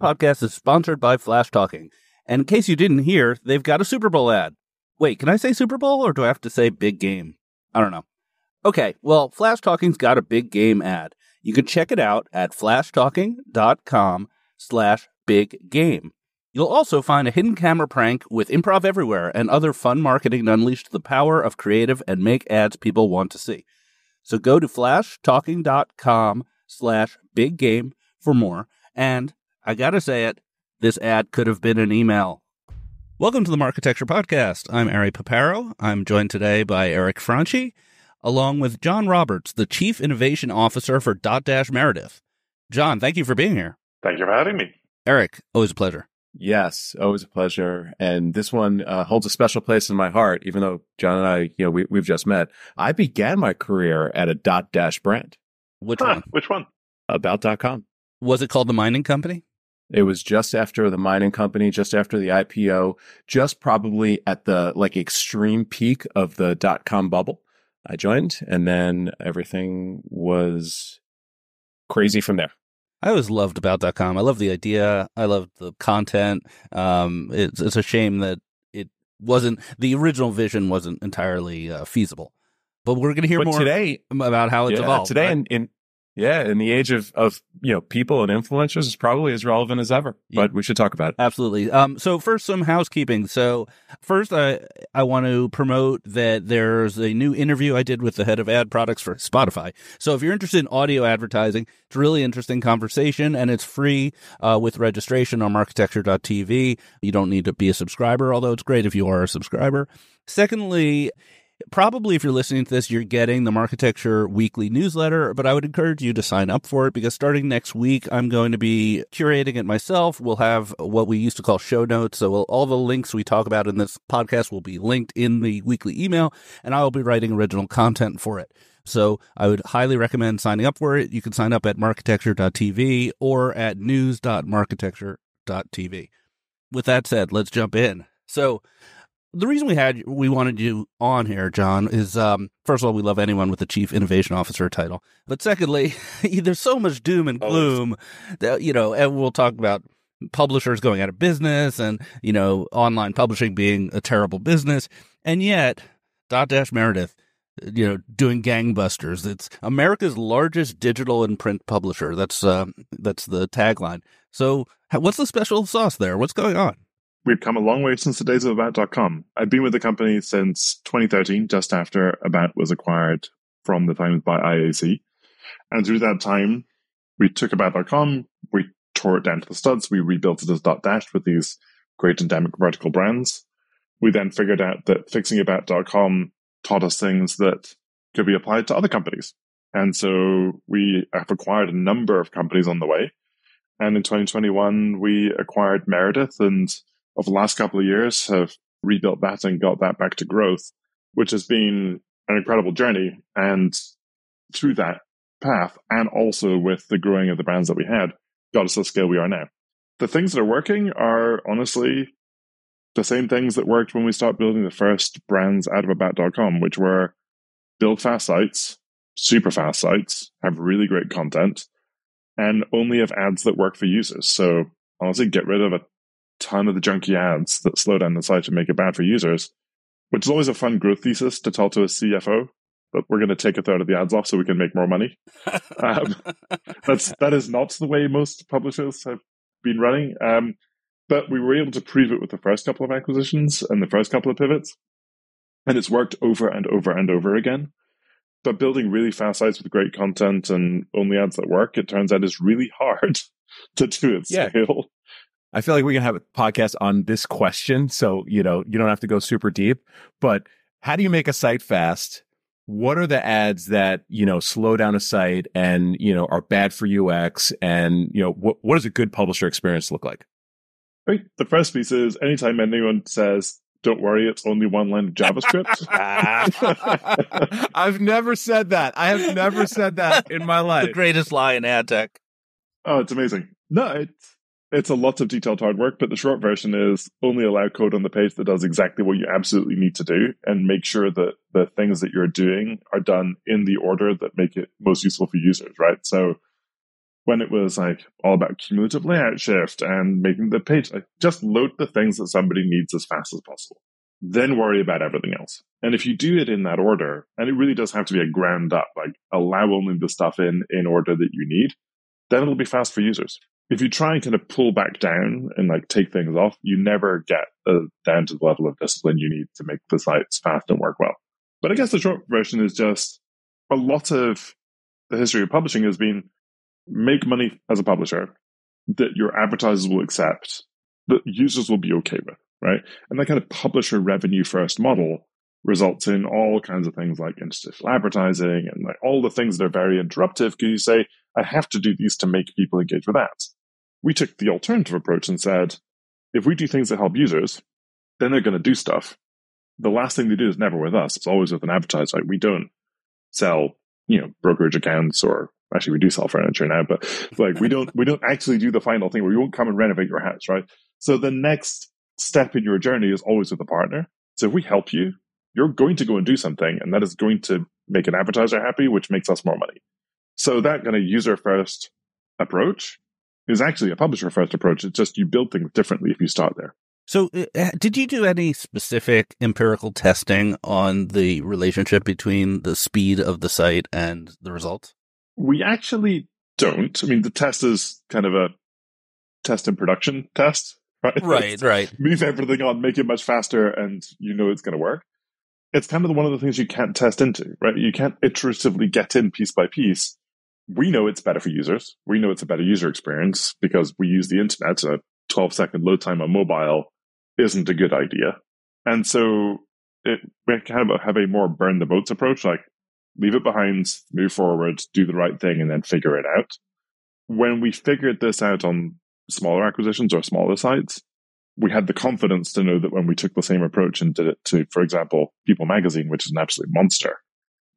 podcast is sponsored by Flashtalking. And in case you didn't hear, they've got a Super Bowl ad. Wait, can I say Super Bowl or do I have to say big game? I don't know. Okay, well, Flashtalking's got a big game ad. You can check it out at flashtalking.com slash big game. You'll also find a hidden camera prank with improv everywhere and other fun marketing to unleash the power of creative and make ads people want to see. So go to flashtalking.com slash big game for more. And I gotta say it, this ad could have been an email. Welcome to the Marketecture Podcast. I'm Ari Paparo. I'm joined today by Eric Franchi, along with Jon Roberts, the Chief Innovation Officer for Dotdash Meredith. Jon, thank you for being here. Thank you for having me. Eric, always a pleasure. Yes, always a pleasure. And this one uh, holds a special place in my heart, even though Jon and I, you know, we, we've just met. I began my career at a Dotdash brand. Which Huh, one? Which one? About.com. Was it called the mining company? It was just after the mining company, just after the IPO, just probably at the like extreme peak of the dot com bubble. I joined and then everything was crazy from there. I always loved about dot com. I love the idea. I loved the content. Um, it's, it's a shame that it wasn't, the original vision wasn't entirely uh, feasible. But we're going to hear but more today, about how it's yeah, evolved. today right? in, in yeah, in the age of of you know people and influencers is probably as relevant as ever. But we should talk about it. Absolutely. Um, so first, some housekeeping. So first, I I want to promote that there's a new interview I did with the head of ad products for Spotify. So if you're interested in audio advertising, it's a really interesting conversation, and it's free uh, with registration on Marketecture.tv. You don't need to be a subscriber, although it's great if you are a subscriber. Secondly. Probably, if you're listening to this, you're getting the Marketecture weekly newsletter, but I would encourage you to sign up for it because starting next week, I'm going to be curating it myself. We'll have what we used to call show notes. So we'll, all the links we talk about in this podcast will be linked in the weekly email, and I will be writing original content for it. So I would highly recommend signing up for it. You can sign up at marketecture.tv or at news.marketecture.tv. With that said, let's jump in. So the reason we had we wanted you on here, Jon, is um, first of all, we love anyone with the chief innovation officer title, but secondly, there's so much doom and gloom that you know, and we'll talk about publishers going out of business and you know, online publishing being a terrible business, and yet Dotdash Meredith, you know, doing gangbusters. It's America's largest digital and print publisher. That's uh, that's the tagline. So, what's the special sauce there? What's going on? We've come a long way since the days of About.com. I've been with the company since 2013, just after About was acquired from the Times by IAC. And through that time, we took About.com, we tore it down to the studs, we rebuilt it as Dotdash with these great endemic vertical brands. We then figured out that fixing About.com taught us things that could be applied to other companies. And so we have acquired a number of companies on the way. And in 2021, we acquired Meredith and over the last couple of years have rebuilt that and got that back to growth, which has been an incredible journey. And through that path, and also with the growing of the brands that we had, got us to the scale we are now. The things that are working are honestly the same things that worked when we started building the first brands out of about.com, which were build fast sites, super fast sites, have really great content, and only have ads that work for users. So honestly, get rid of a ton of the junky ads that slow down the site and make it bad for users, which is always a fun growth thesis to tell to a CFO. But we're going to take a third of the ads off so we can make more money. Um, that's that is not the way most publishers have been running. Um, but we were able to prove it with the first couple of acquisitions and the first couple of pivots, and it's worked over and over and over again. But building really fast sites with great content and only ads that work, it turns out is really hard to do at Yeah. scale. I feel like we can have a podcast on this question, so you know you don't have to go super deep. But how do you make a site fast? What are the ads that you know slow down a site and you know are bad for UX? And you know what what does a good publisher experience look like? Right. The first piece is anytime anyone says, don't worry, it's only one line of JavaScript. I've never said that. I have never said that in my life. the greatest lie in ad tech. oh, it's amazing. No, it's, it's a lot of detailed hard work, but the short version is only allow code on the page that does exactly what you absolutely need to do and make sure that the things that you're doing are done in the order that make it most useful for users, right? So when it was like all about cumulative layout shift and making the page like just load the things that somebody needs as fast as possible. Then worry about everything else. And if you do it in that order and it really does have to be a ground up like allow only the stuff in in order that you need then it'll be fast for users if you try and kind of pull back down and like take things off you never get uh, down to the level of discipline you need to make the sites fast and work well but i guess the short version is just a lot of the history of publishing has been make money as a publisher that your advertisers will accept, that users will be okay with, right? And that kind of publisher revenue first model results in all kinds of things like interstitial advertising and like all the things that are very interruptive because you say, I have to do these to make people engage with ads. We took the alternative approach and said, if we do things that help users, then they're going to do stuff. The last thing they do is never with us. It's always with an advertiser. Like we don't sell, you know, brokerage accounts or actually we do sell furniture now, but like we don't we don't actually do the final thing where we won't come and renovate your house, right? So the next step in your journey is always with a partner. So if we help you, you're going to go and do something, and that is going to make an advertiser happy, which makes us more money. So that kind of user first approach is actually a publisher first approach. It's just you build things differently if you start there. So, uh, did you do any specific empirical testing on the relationship between the speed of the site and the results? We actually don't. I mean, the test is kind of a test in production test, right? Right, right. Move everything on, make it much faster, and you know it's going to work. It's kind of one of the things you can't test into, right? You can't iteratively get in piece by piece. We know it's better for users. We know it's a better user experience because we use the internet. A 12 second load time on mobile isn't a good idea. And so it, we kind of have a more burn the boats approach. Like leave it behind, move forward, do the right thing, and then figure it out. When we figured this out on smaller acquisitions or smaller sites, we had the confidence to know that when we took the same approach and did it to, for example, People Magazine, which is an absolute monster,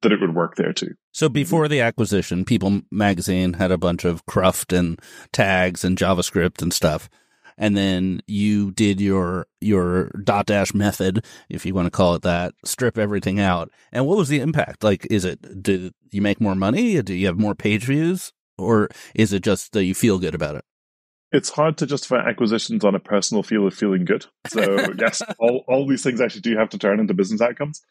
that it would work there too. So before the acquisition, People Magazine had a bunch of cruft and tags and JavaScript and stuff and then you did your your Dotdash method, if you want to call it that, strip everything out. And what was the impact? Like, is it did you make more money? Do you have more page views, or is it just that you feel good about it? It's hard to justify acquisitions on a personal feel of feeling good. So yes, all all these things actually do have to turn into business outcomes.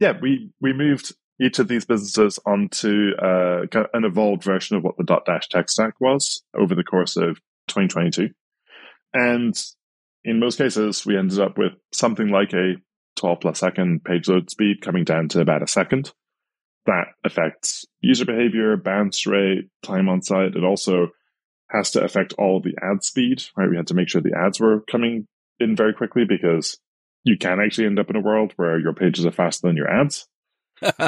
Yeah, we we moved each of these businesses onto uh, an evolved version of what the Dotdash tech stack was over the course of 2022. And in most cases, we ended up with something like a 12 plus second page load speed coming down to about a second. That affects user behavior, bounce rate, time on site. It also has to affect all the ad speed, right? We had to make sure the ads were coming in very quickly because you can actually end up in a world where your pages are faster than your ads.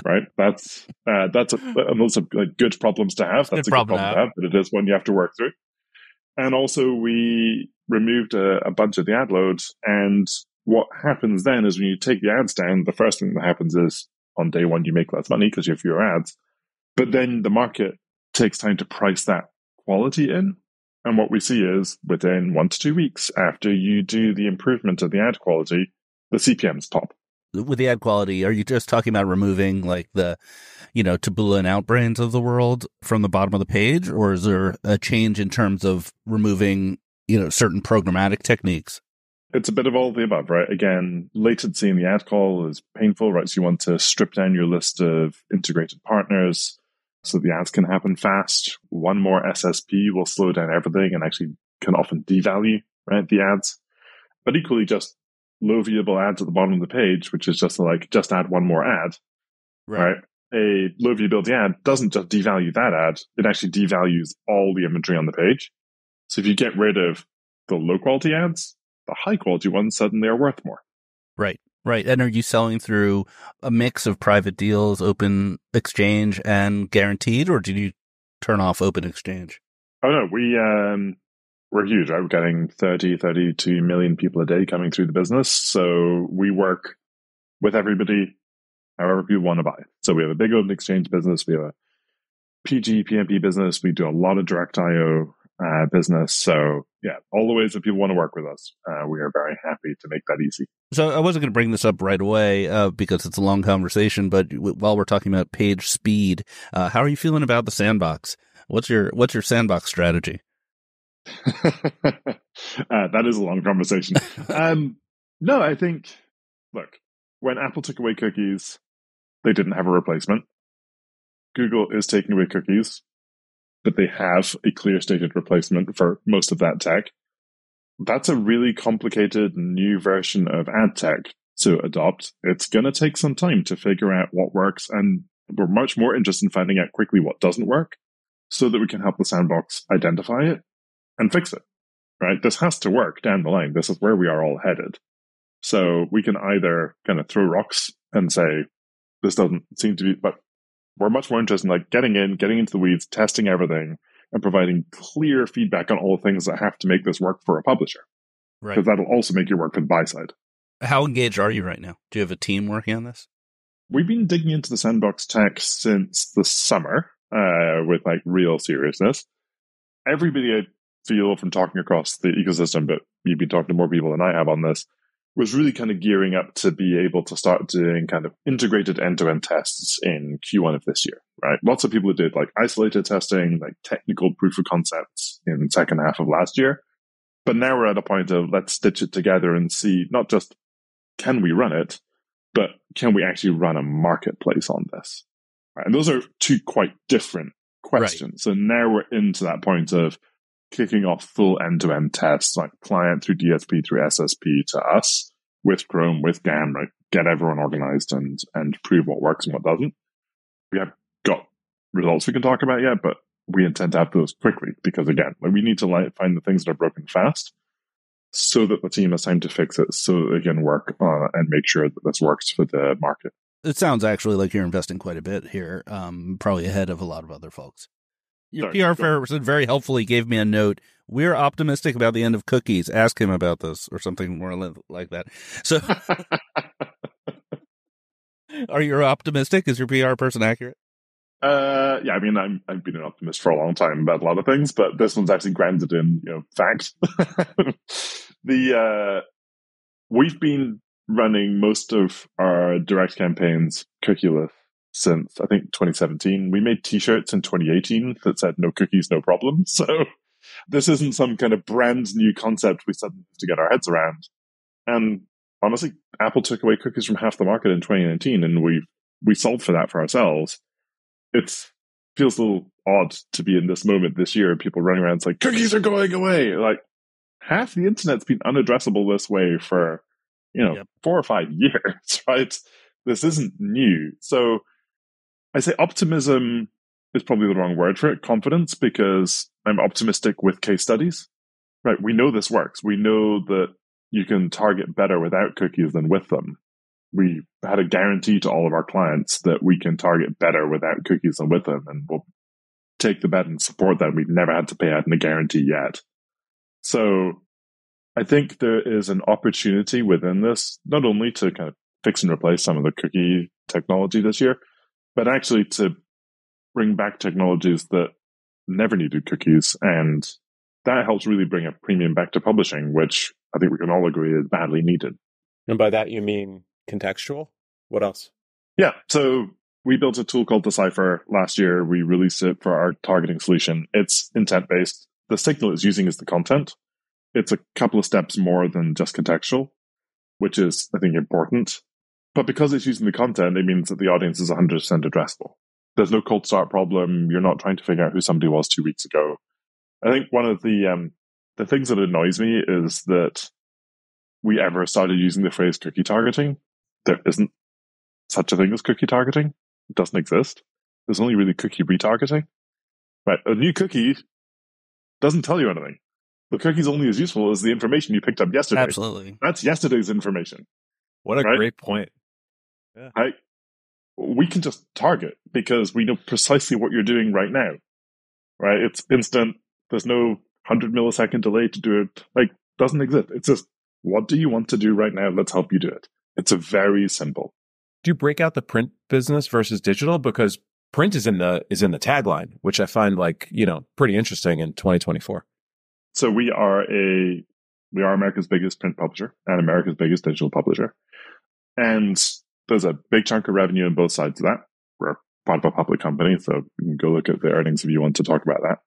Right? That's uh, that's a, those are like, good problems to have. That's good a good problem to to have, but it is one you have to work through. And also, we removed a, a bunch of the ad loads. And what happens then is when you take the ads down, the first thing that happens is on day one, you make less money because you have fewer ads. But then the market takes time to price that quality in. And what we see is within one to two weeks after you do the improvement of the ad quality, the CPMs pop. With the ad quality, are you just talking about removing like the, you know, Taboola and Outbrains of the world from the bottom of the page? Or is there a change in terms of removing you know, certain programmatic techniques? It's a bit of all of the above, right? Again, latency in the ad call is painful, right? So you want to strip down your list of integrated partners so the ads can happen fast. One more SSP will slow down everything and actually can often devalue, right, the ads. But equally just low viewable ads at the bottom of the page, which is just like, just add one more ad, right? right? A low viewability ad doesn't just devalue that ad. It actually devalues all the imagery on the page. So if you get rid of the low quality ads, the high quality ones suddenly are worth more. Right. Right. And are you selling through a mix of private deals, open exchange and guaranteed, or did you turn off open exchange? Oh no, we um we're huge, right? We're getting 30, 32 million people a day coming through the business. So we work with everybody however people want to buy. So we have a big open exchange business, we have a PG, PMP business, we do a lot of direct IO, uh, business. So yeah, all the ways that people want to work with us, uh, we are very happy to make that easy. So I wasn't going to bring this up right away uh, because it's a long conversation, but while we're talking about page speed, uh, how are you feeling about the sandbox? What's your what's your sandbox strategy? uh, that is a long conversation. um, no, I think look when Apple took away cookies, they didn't have a replacement. Google is taking away cookies, but they have a clear stated replacement for most of that tech. That's a really complicated new version of ad tech to adopt. It's going to take some time to figure out what works, and we're much more interested in finding out quickly what doesn't work so that we can help the sandbox identify it and fix it. Right? This has to work down the line. This is where we are all headed. So we can either kind of throw rocks and say, this doesn't seem to be, but we're much more interested in like getting in, getting into the weeds, testing everything, and providing clear feedback on all the things that have to make this work for a publisher. Right. Because that'll also make your work for the buy side. How engaged are you right now? Do you have a team working on this? We've been digging into the sandbox tech since the summer uh, with like real seriousness. Everybody I feel from talking across the ecosystem, but you've been talking to more people than I have on this, was really kind of gearing up to be able to start doing kind of integrated end to end tests in Q1 of this year, right? Lots of people did like isolated testing, like technical proof of concepts in the second half of last year. But now we're at a point of let's stitch it together and see not just can we run it, but can we actually run a marketplace on this? Right? And those are two quite different questions. Right. So now we're into that point of kicking off full end to end tests, like client through DSP through SSP to us with Chrome, with GAM, right? Get everyone organized and, and prove what works and what doesn't. We have got results we can talk about yet, but we intend to have those quickly because again, we need to find the things that are broken fast so that the team has time to fix it so that they can work uh, and make sure that this works for the market. It sounds actually like you're investing quite a bit here, um, probably ahead of a lot of other folks. Your Sorry, PR person very helpfully gave me a note. We're optimistic about the end of cookies. Ask him about this or something more like that. So, are you optimistic? Is your PR person accurate? Uh, yeah, I mean, I'm, I've been an optimist for a long time about a lot of things, but this one's actually grounded in, you know, fact. the, uh, we've been running most of our direct campaigns cookieless since I think 2017. We made t-shirts in 2018 that said no cookies, no problem. So this isn't some kind of brand new concept we suddenly have to get our heads around. And honestly, Apple took away cookies from half the market in 2019 and we we solved for that for ourselves. It feels a little odd to be in this moment this year, people running around saying cookies are going away. Like half the internet's been unaddressable this way for, you know, yep. four or five years, right? This isn't new. So I say optimism is probably the wrong word for it, confidence, because I'm optimistic with case studies. Right. We know this works. We know that you can target better without cookies than with them. We had a guarantee to all of our clients that we can target better without cookies than with them, and we'll take the bet and support that. We've never had to pay out in a guarantee yet. So I think there is an opportunity within this, not only to kind of fix and replace some of the cookie technology this year, but actually to bring back technologies that never needed cookies. And that helps really bring a premium back to publishing, which I think we can all agree is badly needed. And by that, you mean contextual? What else? Yeah. So we built a tool called D/Cipher last year. We released it for our targeting solution. It's intent based. The signal it's using is the content. It's a couple of steps more than just contextual, which is, I think, important. But because it's using the content, it means that the audience is 100% addressable. There's no cold start problem. You're not trying to figure out who somebody was two weeks ago. I think one of the um, the things that annoys me is that we ever started using the phrase cookie targeting. There isn't such a thing as cookie targeting. It doesn't exist. There's only really cookie retargeting. Right. A new cookie doesn't tell you anything. The cookie's only as useful as the information you picked up yesterday. Absolutely. That's yesterday's information. What a right? great point. Yeah. I, we can just target because we know precisely what you're doing right now. Right? It's instant. There's no 100 millisecond delay to do it. Like, doesn't exist. It's just, what do you want to do right now? Let's help you do it. It's a very simple. Do you break out the print business versus digital? Because print is in the is in the tagline, which I find like, you know, pretty interesting in 2024. So we are a we are America's biggest print publisher and America's biggest digital publisher. And there's a big chunk of revenue on both sides of that. We're part of a public company. So you can go look at the earnings if you want to talk about that.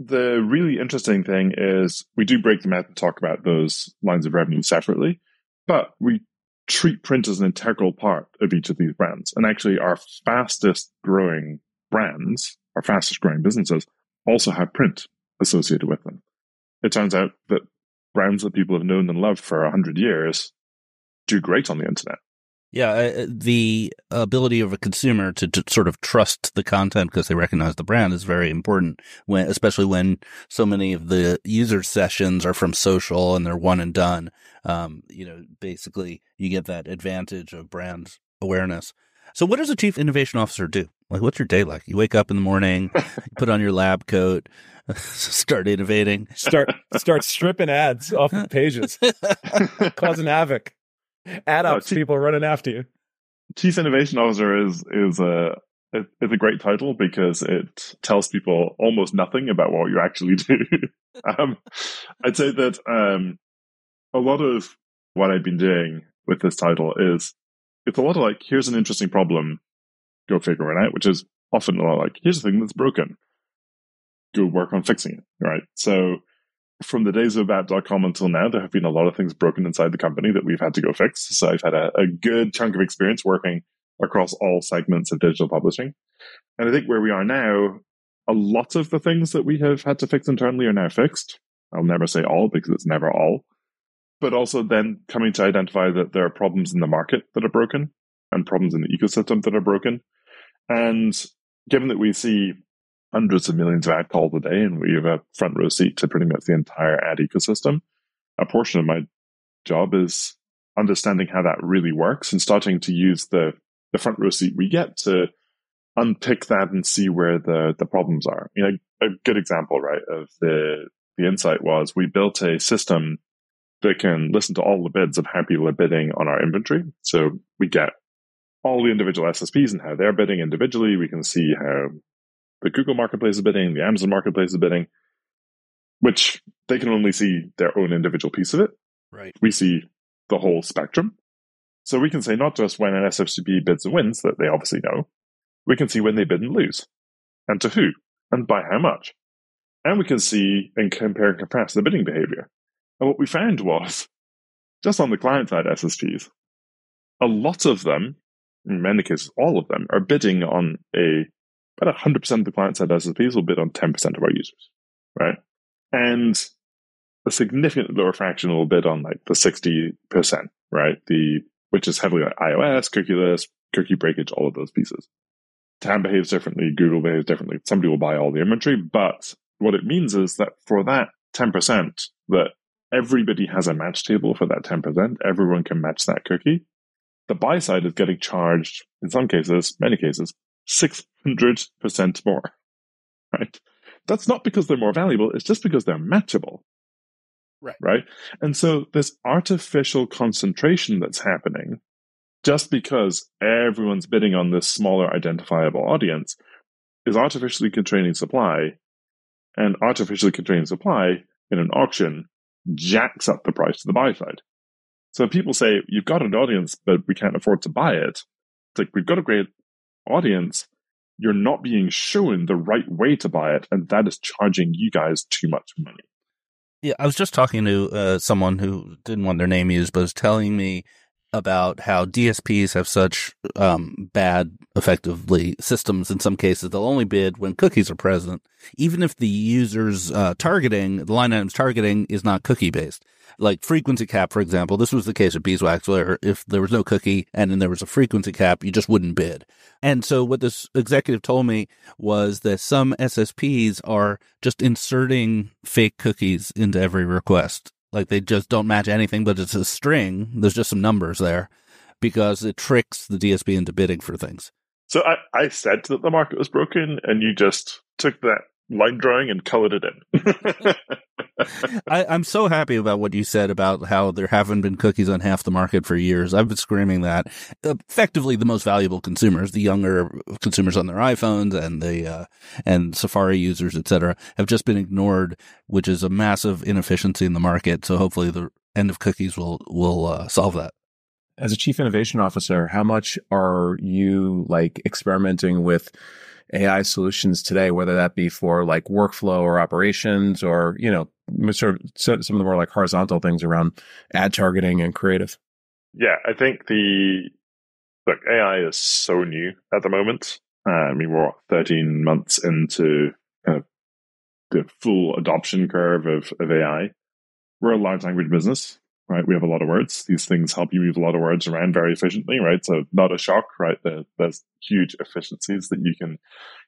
The really interesting thing is we do break them out and talk about those lines of revenue separately, but we treat print as an integral part of each of these brands. And actually, our fastest growing brands, our fastest growing businesses, also have print associated with them. It turns out that brands that people have known and loved for 100 years do great on the internet. Yeah, uh, the ability of a consumer to, to sort of trust the content because they recognize the brand is very important when, especially when so many of the user sessions are from social and they're one and done. Um, you know, basically you get that advantage of brand awareness. So what does a chief innovation officer do? Like, what's your day like? You wake up in the morning, put on your lab coat, start innovating, start, start stripping ads off the pages, causing havoc ad ops people running after you. Chief Innovation Officer is is a it's a great title because it tells people almost nothing about what you actually do. um, I'd say that um, a lot of what I've been doing with this title is it's a lot of like here's an interesting problem, go figure it out, which is often a lot like here's a thing that's broken, go work on fixing it. Right. So from the days of about.com until now, there have been a lot of things broken inside the company that we've had to go fix. So I've had a, a good chunk of experience working across all segments of digital publishing. And I think where we are now, a lot of the things that we have had to fix internally are now fixed. I'll never say all because it's never all. But also then coming to identify that there are problems in the market that are broken and problems in the ecosystem that are broken. And given that we see hundreds of millions of ad calls a day, and we have a front row seat to pretty much the entire ad ecosystem. A portion of my job is understanding how that really works and starting to use the, the front row seat we get to unpick that and see where the, the problems are. You know, a good example, right, of the, the insight was we built a system that can listen to all the bids of how people are bidding on our inventory. So we get all the individual SSPs and how they're bidding individually. We can see how the Google Marketplace is bidding, the Amazon Marketplace is bidding, which they can only see their own individual piece of it. Right. We see the whole spectrum. So we can say not just when an SSP bids and wins, that they obviously know, we can see when they bid and lose, and to who, and by how much. And we can see and compare and contrast the bidding behavior. And what we found was, just on the client side SSPs, a lot of them, in many cases, all of them, are bidding on a about 100% of the client side SSPs will bid on 10% of our users, right? And a significantly lower fraction will bid on like the 60%, right? The, which is heavily like iOS, cookieless, cookie breakage, all of those pieces. TAM behaves differently. Google behaves differently. Somebody will buy all the inventory, but what it means is that for that 10%, that everybody has a match table for that 10%, everyone can match that cookie. The buy side is getting charged, in some cases, many cases, 600% more. Right? That's not because they're more valuable, it's just because they're matchable. Right. Right. And so this artificial concentration that's happening just because everyone's bidding on this smaller identifiable audience is artificially constraining supply and artificially constraining supply in an auction jacks up the price to the buy side. So people say, you've got an audience, but we can't afford to buy it. It's like, we've got a great audience, you're not being shown the right way to buy it, and that is charging you guys too much money. Yeah, I was just talking to uh, someone who didn't want their name used, but was telling me about how DSPs have such um, bad, effectively, systems. In some cases, they'll only bid when cookies are present, even if the user's uh, targeting, the line item's targeting, is not cookie based like frequency cap, for example, this was the case of beeswax where if there was no cookie and then there was a frequency cap, you just wouldn't bid. And so what this executive told me was that some SSPs are just inserting fake cookies into every request. Like they just don't match anything, but it's a string. There's just some numbers there because it tricks the DSP into bidding for things. So I, I said that the market was broken and you just took that line drawing and colored it in. I, am so happy about what you said about how there haven't been cookies on half the market for years. I've been screaming that. Effectively, the most valuable consumers, the younger consumers on their iPhones and the uh, and Safari users, etc., have just been ignored, which is a massive inefficiency in the market. So hopefully, the end of cookies will will uh, solve that. as a chief innovation officer, how much are you like experimenting with AI solutions today, whether that be for like workflow or operations or, you know, sort of some of the more like horizontal things around ad targeting and creative? Yeah, I think the look, AI is so new at the moment. Uh, I mean, we're 13 months into kind of the full adoption curve of, of AI. We're a large language business, right? We have a lot of words. These things help you move a lot of words around very efficiently, right? So not a shock, right? there's huge efficiencies that you can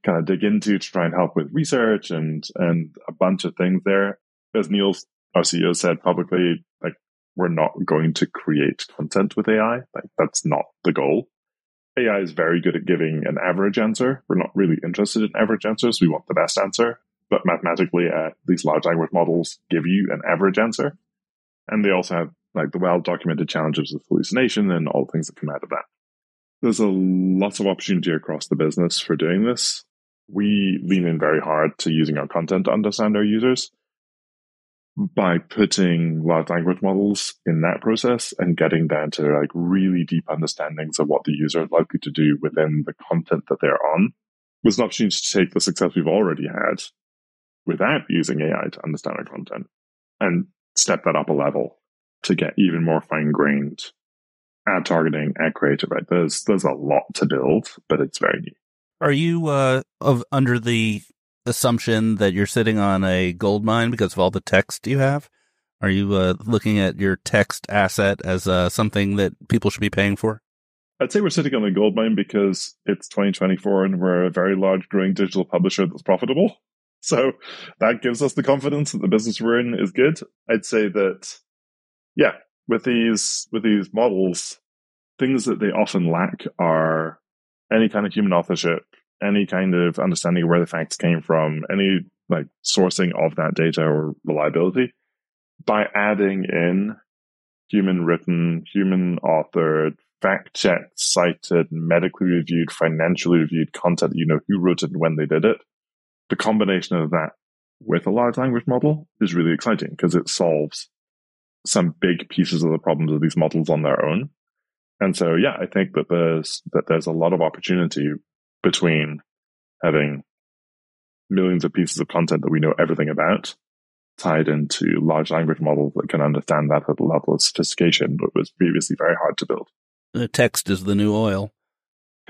kind of dig into to try and help with research and, and a bunch of things there. As Neil, our CEO said publicly, like we're not going to create content with AI. Like that's not the goal. AI is very good at giving an average answer. We're not really interested in average answers. We want the best answer. But mathematically, uh, these large language models give you an average answer. And they also have like the well documented challenges of hallucination and all things that come out of that. There's a lot of opportunity across the business for doing this. We lean in very hard to using our content to understand our users by putting large language models in that process and getting down to like really deep understandings of what the user is likely to do within the content that they're on was an opportunity to take the success we've already had without using AI to understand our content and step that up a level to get even more fine grained ad targeting, ad creative. Right? There's there's a lot to build, but it's very new. Are you uh, of under the assumption that you're sitting on a gold mine because of all the text you have? Are you uh, looking at your text asset as uh, something that people should be paying for? I'd say we're sitting on a gold mine because it's 2024 and we're a very large growing digital publisher that's profitable. So that gives us the confidence that the business we're in is good. I'd say that, yeah, with these, with these models, things that they often lack are any kind of human authorship, any kind of understanding of where the facts came from, any like sourcing of that data or reliability by adding in human written, human authored, fact checked, cited, medically reviewed, financially reviewed content, you know, who wrote it and when they did it. The combination of that with a large language model is really exciting because it solves some big pieces of the problems of these models on their own. And so, yeah, I think that there's, that there's a lot of opportunity between having millions of pieces of content that we know everything about tied into large language models that can understand that at a level of sophistication that was previously very hard to build. The text is the new oil.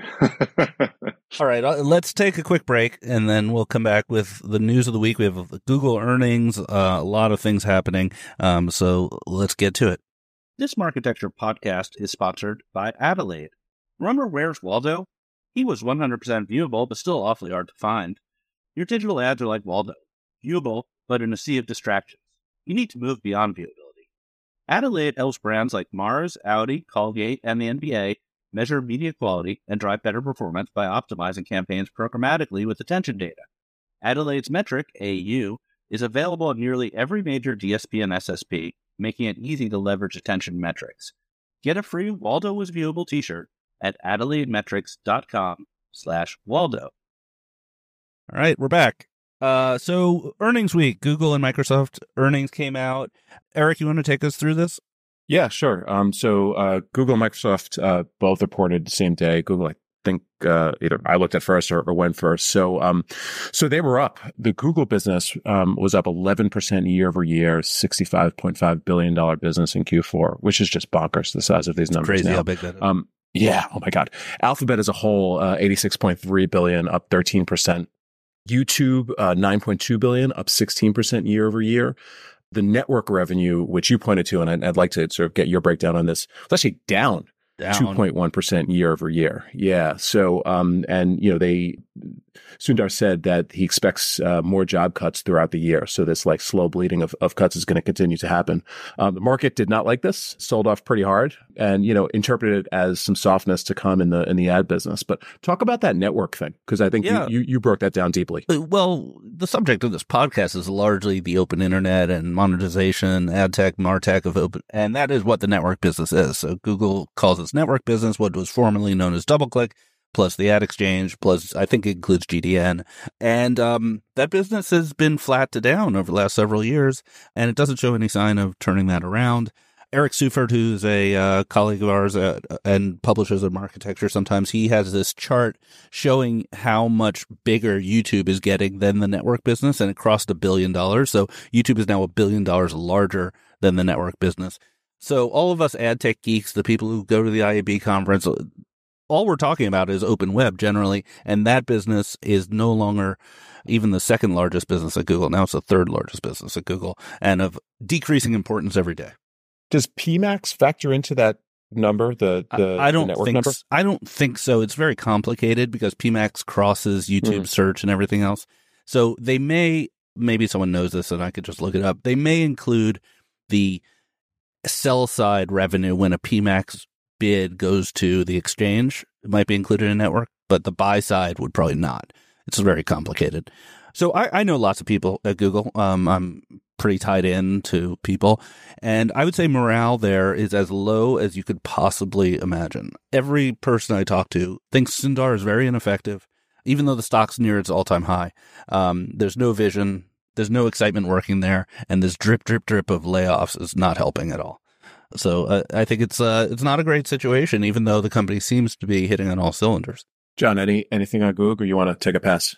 All right, uh, let's take a quick break and then we'll come back with the news of the week. We have Google earnings, uh, a lot of things happening. Um, so let's get to it. This Marketecture podcast is sponsored by Adelaide. Remember Where's Waldo? He was 100% viewable, but still awfully hard to find. Your digital ads are like Waldo, viewable, but in a sea of distractions. You need to move beyond viewability. Adelaide helps brands like Mars, Audi, Colgate, and the NBA measure media quality and drive better performance by optimizing campaigns programmatically with attention data. Adelaide's metric, AU, is available on nearly every major DSP and SSP, making it easy to leverage attention metrics. Get a free Waldo was viewable t-shirt at adelaidemetrics.com slash Waldo. All right, we're back. Uh, so earnings week, Google and Microsoft earnings came out. Eric, you want to take us through this? Yeah, sure. Um, so uh, Google and Microsoft uh, both reported the same day. Google, I think uh, either I looked at first or, or went first. So, um, so they were up. The Google business um, was up 11% year over year, $65.5 billion business in Q4, which is just bonkers, the size of these numbers. Crazy now. how big that is. Um, yeah. Oh my God. Alphabet as a whole, uh, 86.3 billion, up 13%. YouTube, uh, 9.2 billion, up 16% year over year. The network revenue, which you pointed to, and I'd, I'd like to sort of get your breakdown on this, was actually down Down. 2.1% year over year. Yeah. So, um, and, you know, they, Sundar said that he expects uh, more job cuts throughout the year. So this like slow bleeding of, of cuts is going to continue to happen. Um, the market did not like this, sold off pretty hard and, you know, interpreted it as some softness to come in the, in the ad business. But talk about that network thing. Cause I think Yeah. you, you, you broke that down deeply. Uh, Well, the subject of this podcast is largely the open internet and monetization, ad tech, martech of open, and that is what the network business is. So Google calls its network business what was formerly known as DoubleClick, plus the ad exchange, plus I think it includes GDN, and um, that business has been flat to down over the last several years, and it doesn't show any sign of turning that around. Eric Seufert, who's a uh, colleague of ours at, and publishes of architecture sometimes, he has this chart showing how much bigger YouTube is getting than the network business, and it crossed a billion dollars. So YouTube is now a billion dollars larger than the network business. So all of us ad tech geeks, the people who go to the IAB conference, all we're talking about is open web generally, and that business is no longer even the second largest business at Google. Now it's the third largest business at Google and of decreasing importance every day. Does PMAX factor into that number? The, the I, don't the network think number? s- I don't think so. It's very complicated because PMAX crosses YouTube Mhm. search and everything else. So they may maybe someone knows this and I could just look it up. They may include the sell side revenue when a PMAX bid goes to the exchange. It might be included in network, but the buy side would probably not. It's very complicated. So I, I know lots of people at Google. Um, I'm pretty tied in to people. And I would say morale there is as low as you could possibly imagine. Every person I talk to thinks Sundar is very ineffective, even though the stock's near its all time high. Um, there's no vision. There's no excitement working there. And this drip, drip, drip of layoffs is not helping at all. So uh, I think it's uh, it's not a great situation, even though the company seems to be hitting on all cylinders. Jon, any anything on Google? Or you want to take a pass?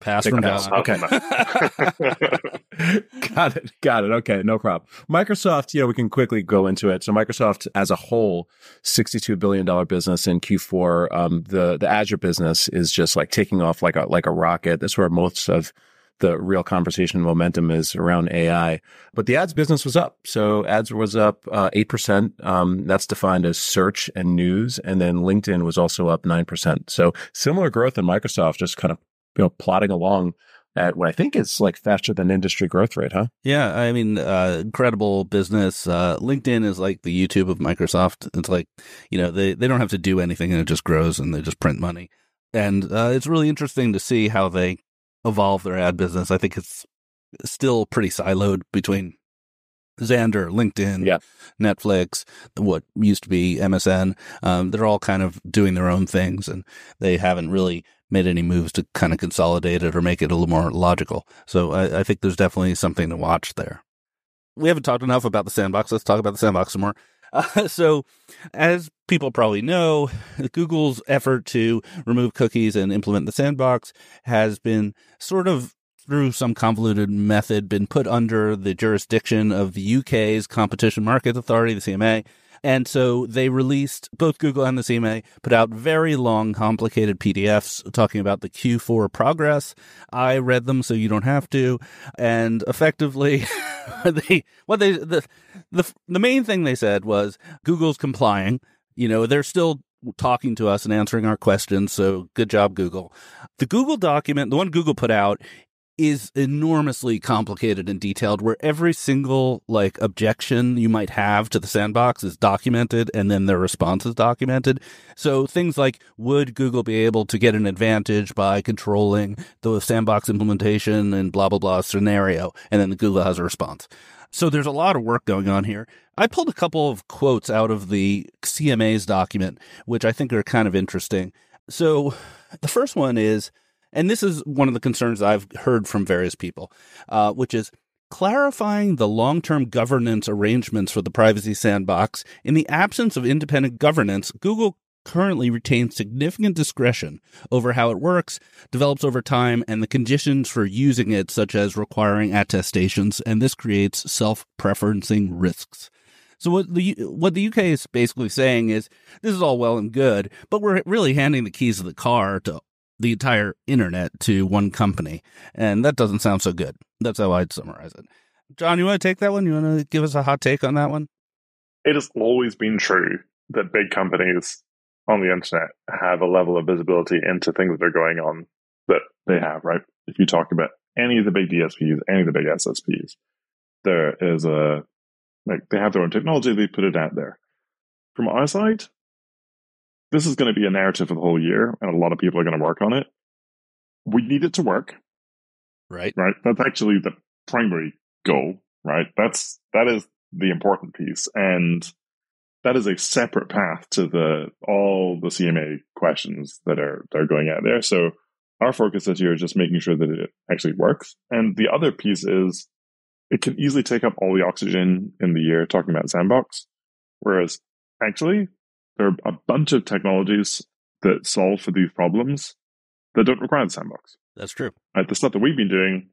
Pass Take from a pass. Jon. Okay. got it. Got it. Okay, no problem. Microsoft, yeah, we can quickly go into it. So Microsoft as a whole, $62 billion business in Q4. Um, the, the Azure business is just like taking off like a, like a rocket. That's where most of the real conversation momentum is around AI. But the ads business was up. So ads was up uh, 8%. Um, that's defined as search and news. And then LinkedIn was also up 9%. So similar growth in Microsoft, just kind of, you know, plodding along at what I think is like faster than industry growth rate, huh? Yeah, I mean, uh, incredible business. Uh, LinkedIn is like the YouTube of Microsoft. It's like, you know, they, they don't have to do anything and it just grows and they just print money. And uh, it's really interesting to see how they evolve their ad business. I think it's still pretty siloed between Xandr, LinkedIn, Yeah. Netflix, what used to be MSN. Um, they're all kind of doing their own things and they haven't really made any moves to kind of consolidate it or make it a little more logical. So I, I think there's definitely something to watch there. We haven't talked enough about the sandbox. Let's talk about the sandbox some more. Uh, so, as people probably know, Google's effort to remove cookies and implement the sandbox has been sort of through some convoluted method been put under the jurisdiction of the UK's Competition Market Authority, the CMA. And so they released, both Google and the CMA put out very long, complicated PDFs talking about the Q4 progress. I read them so you don't have to. And effectively, they, what they, the, the, the main thing they said was Google's complying. You know, they're still talking to us and answering our questions. So good job, Google. The Google document, the one Google put out, is enormously complicated and detailed where every single like objection you might have to the sandbox is documented and then their response is documented. So things like would Google be able to get an advantage by controlling the sandbox implementation and blah blah blah scenario and then Google has a response. So there's a lot of work going on here. I pulled a couple of quotes out of the CMA's document which I think are kind of interesting. So the first one is and this is one of the concerns I've heard from various people, uh, which is clarifying the long term governance arrangements for the privacy sandbox. In the absence of independent governance, Google currently retains significant discretion over how it works, develops over time, and the conditions for using it, such as requiring attestations, and this creates self preferencing risks. So what the what the UK is basically saying is this is all well and good, but we're really handing the keys of the car to the entire internet to one company, and that doesn't sound so good. That's how I'd summarize it. Jon, you want to take that one? You want to give us a hot take on that one? it has always been true that big companies on the internet have a level of visibility into things that are going on that they mm-hmm. have, right? If you talk about any of the big DSPs, any of the big SSPs, there is a, like, they have their own technology, they put it out there. From our side, this is going to be a narrative for the whole year, and a lot of people are going to work on it. We need it to work, Right. right? That's actually the primary goal, right? That's that is the important piece, and that is a separate path to the all the CMA questions that are that are going out there. So our focus this year is just making sure that it actually works, and the other piece is it can easily take up all the oxygen in the year talking about sandbox. Whereas actually, there are a bunch of technologies that solve for these problems that don't require the sandbox. That's true. Right? The stuff that we've been doing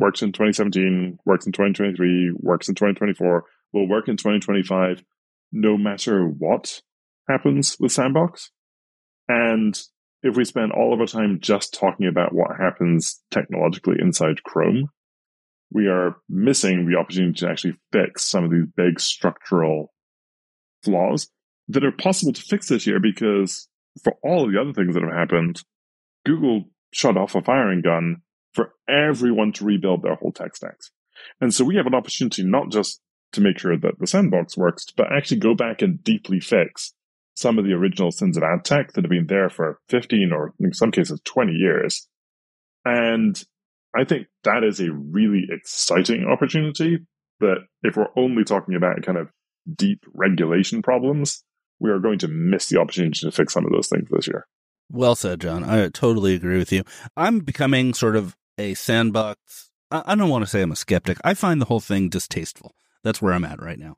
works in 2017, works in 2023, works in 2024, will work in 2025, no matter what happens with Sandbox. And if we spend all of our time just talking about what happens technologically inside Chrome, we are missing the opportunity to actually fix some of these big structural flaws that are possible to fix this year because for all of the other things that have happened, Google shut off a firing gun for everyone to rebuild their whole tech stacks. And so we have an opportunity not just to make sure that the sandbox works, but actually go back and deeply fix some of the original sins of ad tech that have been there for 15 or in some cases 20 years. And I think that is a really exciting opportunity that if we're only talking about kind of deep regulation problems, we are going to miss the opportunity to fix some of those things this year. Well said, Jon. I totally agree with you. I'm becoming sort of a sandbox. I don't want to say I'm a skeptic. I find the whole thing distasteful. That's where I'm at right now.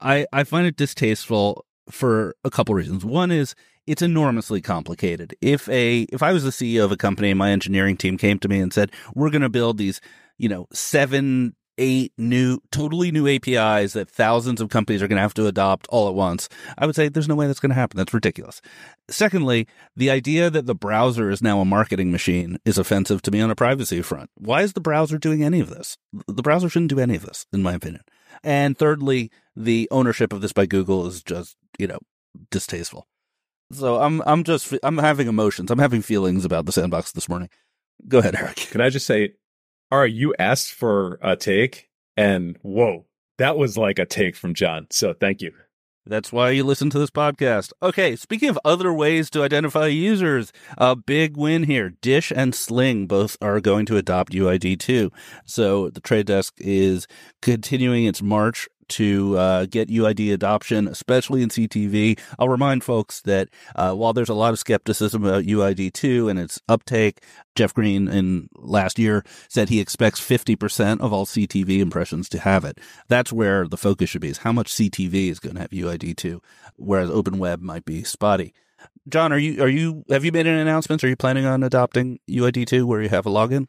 I, I find it distasteful for a couple reasons. One is it's enormously complicated. If a if I was the CEO of a company and my engineering team came to me and said, "We're going to build these, you know, seven eight new, totally new APIs that thousands of companies are going to have to adopt all at once, I would say there's no way that's going to happen. That's ridiculous. Secondly, the idea that the browser is now a marketing machine is offensive to me on a privacy front. Why is the browser doing any of this? The browser shouldn't do any of this, in my opinion. And thirdly, the ownership of this by Google is just, you know, distasteful. So I'm I'm just I'm having emotions. I'm having feelings about the sandbox this morning. Go ahead, Eric. Can I just say all right, you asked for a take, and whoa, that was like a take from John. So thank you. That's why you listen to this podcast. Okay, speaking of other ways to identify users, a big win here. Dish and Sling both are going to adopt UID 2. So the trade desk is continuing its march to uh, get UID adoption, especially in CTV. I'll remind folks that uh, while there's a lot of skepticism about UID2 and its uptake, Jeff Green in last year said he expects 50% of all CTV impressions to have it. That's where the focus should be is how much CTV is going to have UID2, whereas open web might be spotty. Jon, are you are you have you made any announcements? Are you planning on adopting UID2 where you have a login?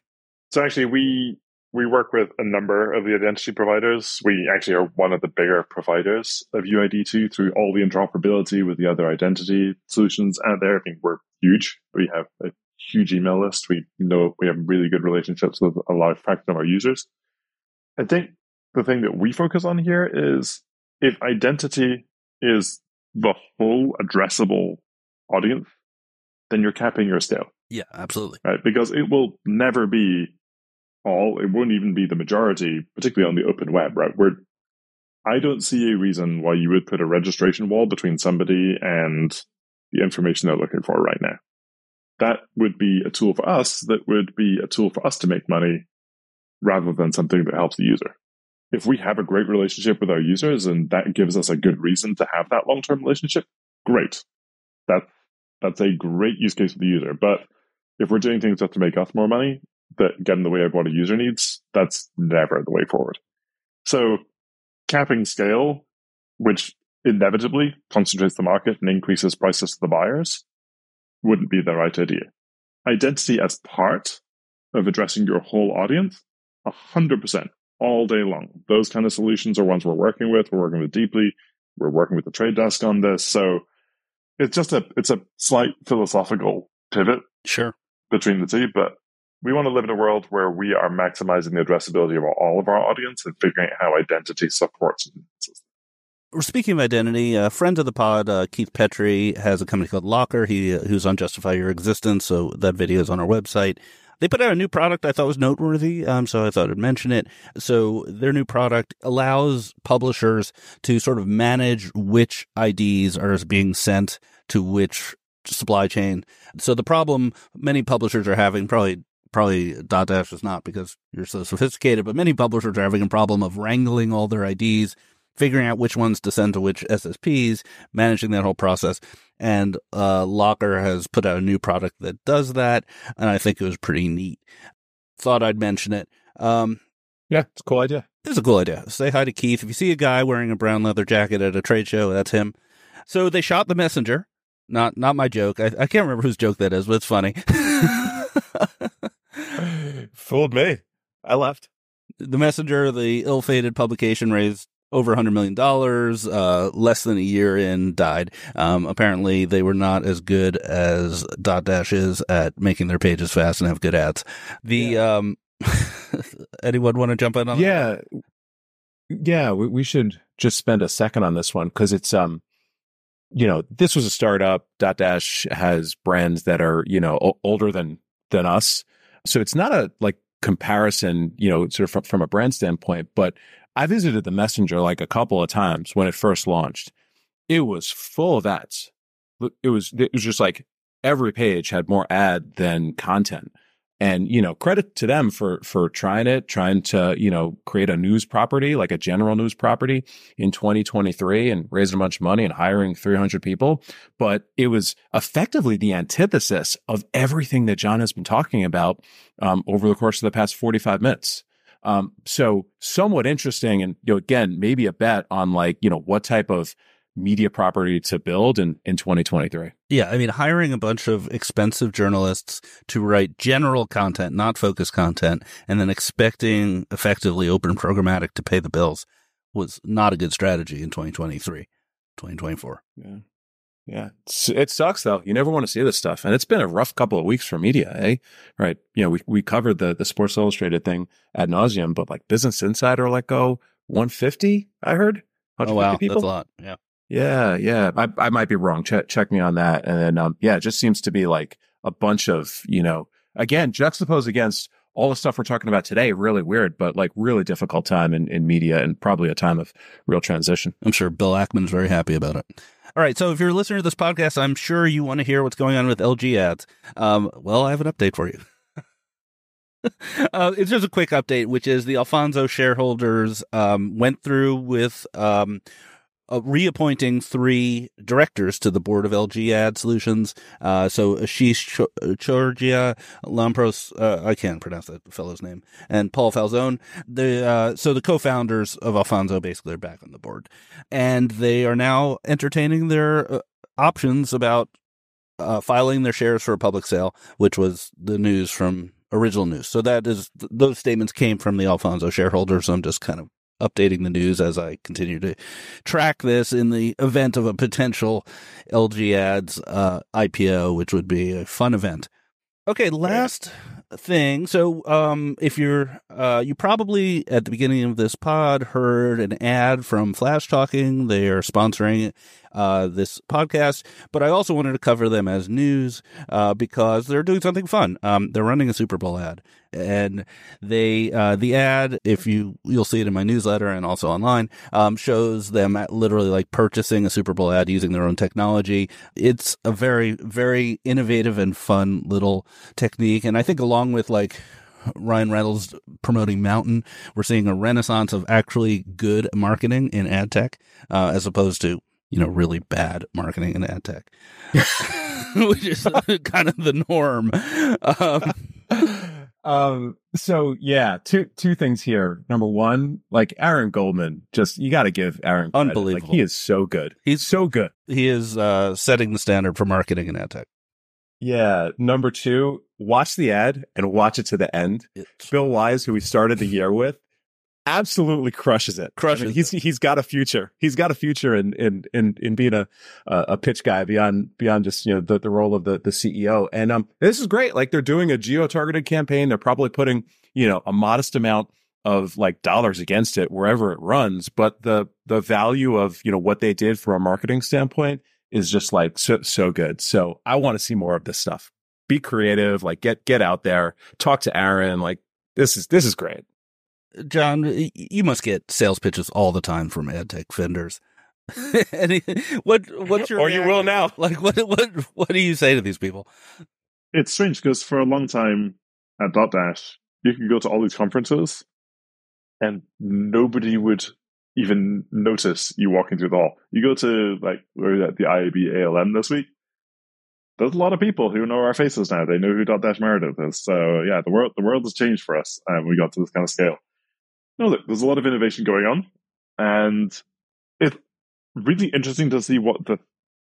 So actually we we work with a number of the identity providers. We actually are one of the bigger providers of UID2 through all the interoperability with the other identity solutions out there. I think we're huge. We have a huge email list. We know we have really good relationships with a large fraction of our users. I think the thing that we focus on here is if identity is the whole addressable audience, then you're capping your scale. Yeah, absolutely. Right? Because it will never be all, it won't even be the majority, particularly on the open web, right? Where I don't see a reason why you would put a registration wall between somebody and the information they're looking for right now. That would be a tool for us that would be a tool for us to make money rather than something that helps the user. If we have a great relationship with our users and that gives us a good reason to have that long term relationship, great. That, that's a great use case for the user. But if we're doing things just to make us more money, that get in the way of what a user needs, that's never the way forward. So capping scale, which inevitably concentrates the market and increases prices to the buyers, wouldn't be the right idea. Identity as part of addressing your whole audience, 100% all day long. Those kind of solutions are ones we're working with. We're working with deeply. We're working with the trade desk on this. So it's just a, it's a slight philosophical pivot. Sure. Between the two, but we want to live in a world where we are maximizing the addressability of all of our audience and figuring out how identity supports We're speaking of identity. A friend of the pod, uh, Keith Petri, has a company called Lockr. He uh, who's on Justify Your Existence, so that video is on our website. They put out a new product I thought was noteworthy, um, so I thought I'd mention it. So their new product allows publishers to sort of manage which IDs are being sent to which supply chain. So the problem many publishers are having, probably probably Dotdash is not because you're so sophisticated, but many publishers are having a problem of wrangling all their IDs, figuring out which ones to send to which SSPs, managing that whole process. And uh, Lockr has put out a new product that does that, and I think it was pretty neat. Thought I'd mention it. Um, yeah, it's a cool idea. This is a cool idea. Say hi to Keith. If you see a guy wearing a brown leather jacket at a trade show, that's him. So they shot the messenger. Not not my joke. I, I can't remember whose joke that is, but it's funny. Fooled me. I left. The messenger, the ill-fated publication, raised over $100 million, uh, less than a year in, died. Um, apparently they were not as good as Dotdash is at making their pages fast and have good ads. The, yeah. um, anyone want to jump in on yeah. That? Yeah. Yeah, we, we should just spend a second on this one because it's, um, you know, this was a startup. Dotdash has brands that are, you know, o- older than, than us. So it's not a like comparison, you know, sort of from, from a brand standpoint, but I visited the Messenger like a couple of times when it first launched. It was full of ads. It was it was just like every page had more ad than content. And you know, credit to them for for trying it, trying to you know create a news property like a general news property in 2023 and raising a bunch of money and hiring 300 people. But it was effectively the antithesis of everything that Jon has been talking about um, over the course of the past 45 minutes. Um, so somewhat interesting. And, you know, again, maybe a bet on like, you know, what type of media property to build in, in 2023. Yeah. I mean, hiring a bunch of expensive journalists to write general content, not focus content, and then expecting effectively open programmatic to pay the bills was not a good strategy in 2023, 2024. Yeah. Yeah, it sucks though. You never want to see this stuff, and it's been a rough couple of weeks for media, eh? Right? You know, we we covered the the Sports Illustrated thing ad nauseum, but like Business Insider let go 150. I heard. Oh wow, people? that's a lot. Yeah, yeah, yeah. I I might be wrong. Check check me on that. And then um, yeah, it just seems to be like a bunch of you know, again, juxtaposed against all the stuff we're talking about today. Really weird, but like really difficult time in in media, and probably a time of real transition. I'm sure Bill Ackman's very happy about it. All right. So if you're listening to this podcast, I'm sure you want to hear what's going on with LG ads. Um, well, I have an update for you. uh, it's just a quick update, which is the Alphonso shareholders um, went through with um, uh, reappointing three directors to the board of LG Ad Solutions. Uh, so Ashish Chordia, Lampros, uh, I can't pronounce that fellow's name, and Paul Falzone. The uh, so the co-founders of Alphonso basically are back on the board, and they are now entertaining their uh, options about uh, filing their shares for a public sale, which was the news from original news. So that is those statements came from the Alphonso shareholders. I'm just kind of updating the news as I continue to track this in the event of a potential LG ads uh, IPO, which would be a fun event. Okay, last thing. So, um, if you're, uh, you probably at the beginning of this pod heard an ad from Flashtalking. They are sponsoring uh, this podcast, but I also wanted to cover them as news uh, because they're doing something fun. Um, they're running a Super Bowl ad, and they uh, the ad, if you you'll see it in my newsletter and also online, um, shows them literally like purchasing a Super Bowl ad using their own technology. It's a very very innovative and fun little technique, and I think along with like Ryan Reynolds promoting MNTN, we're seeing a renaissance of actually good marketing in ad tech, uh, as opposed to you know, really bad marketing in ad tech, which is kind of the norm. Um, um, so yeah, two two things here. Number one, like Aaron Goldman, just you got to give Aaron credit. unbelievable. Like he is so good. He's so good. He is uh, setting the standard for marketing in ad tech. Yeah. Number two, watch the ad and watch it to the end. It's... Bill Wise, who we started the year with, absolutely crushes it. Crushes. I mean, he's he's got a future. He's got a future in in in in being a a pitch guy beyond beyond just you know the, the role of the the CEO. And um, this is great. Like they're doing a geo targeted campaign. They're probably putting you know a modest amount of like dollars against it wherever it runs. But the the value of you know what they did from a marketing standpoint is just like so so good. So I want to see more of this stuff. Be creative. Like get get out there. Talk to Aaron. Like this is this is great. Jon, you must get sales pitches all the time from ad tech vendors. what what's your or you will now? Like what what what do you say to these people? It's strange because for a long time at Dotdash, you can go to all these conferences, and nobody would even notice you walking through the hall. You go to like we're at the IAB ALM this week. There's a lot of people who know our faces now. They know who Dotdash Meredith is. So yeah, the world the world has changed for us, and we got to this kind of scale. No, look, there's a lot of innovation going on, and it's really interesting to see what the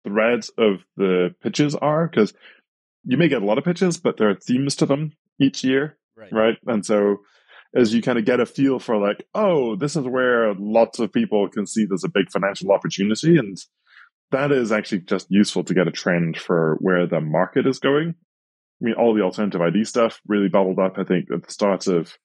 threads of the pitches are because you may get a lot of pitches, but there are themes to them each year, right? right? And so as you kind of get a feel for like, oh, this is where lots of people can see there's a big financial opportunity. And that is actually just useful to get a trend for where the market is going. I mean, all the alternative ID stuff really bubbled up, I think, at the start of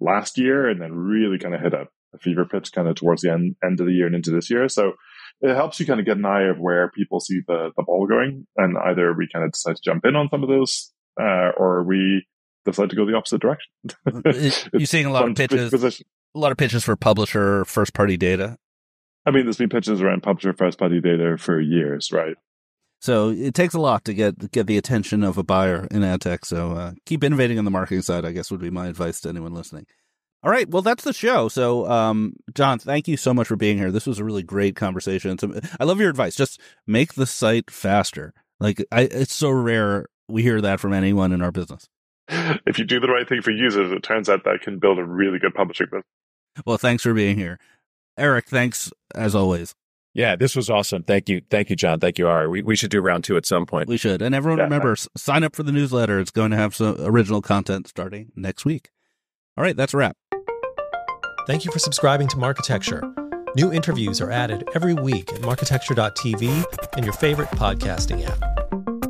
last year and then really kind of hit a, a fever pitch kind of towards the end, end of the year and into this year. So it helps you kind of get an eye of where people see the, the ball going. And either we kind of decide to jump in on some of those, uh, or we decide to go the opposite direction. You're seeing a lot of pitches, a lot of pitches for publisher first party data. I mean, there's been pitches around publisher first party data for years, right? So it takes a lot to get get the attention of a buyer in ad tech. So uh, keep innovating on the marketing side. I guess would be my advice to anyone listening. All right, well that's the show. So, um, Jon, thank you so much for being here. This was a really great conversation. So, I love your advice. Just make the site faster. Like, I, it's so rare we hear that from anyone in our business. If you do the right thing for users, it turns out that can build a really good publishing business. Well, thanks for being here, Eric. Thanks as always. Yeah, this was awesome. Thank you. Thank you, Jon. Thank you, Ari. We, we should do round two at some point. We should. And everyone yeah, remember, sign up for the newsletter. It's going to have some original content starting next week. All right, that's a wrap. Thank you for subscribing to Marketecture. New interviews are added every week at marketecture.tv and your favorite podcasting app.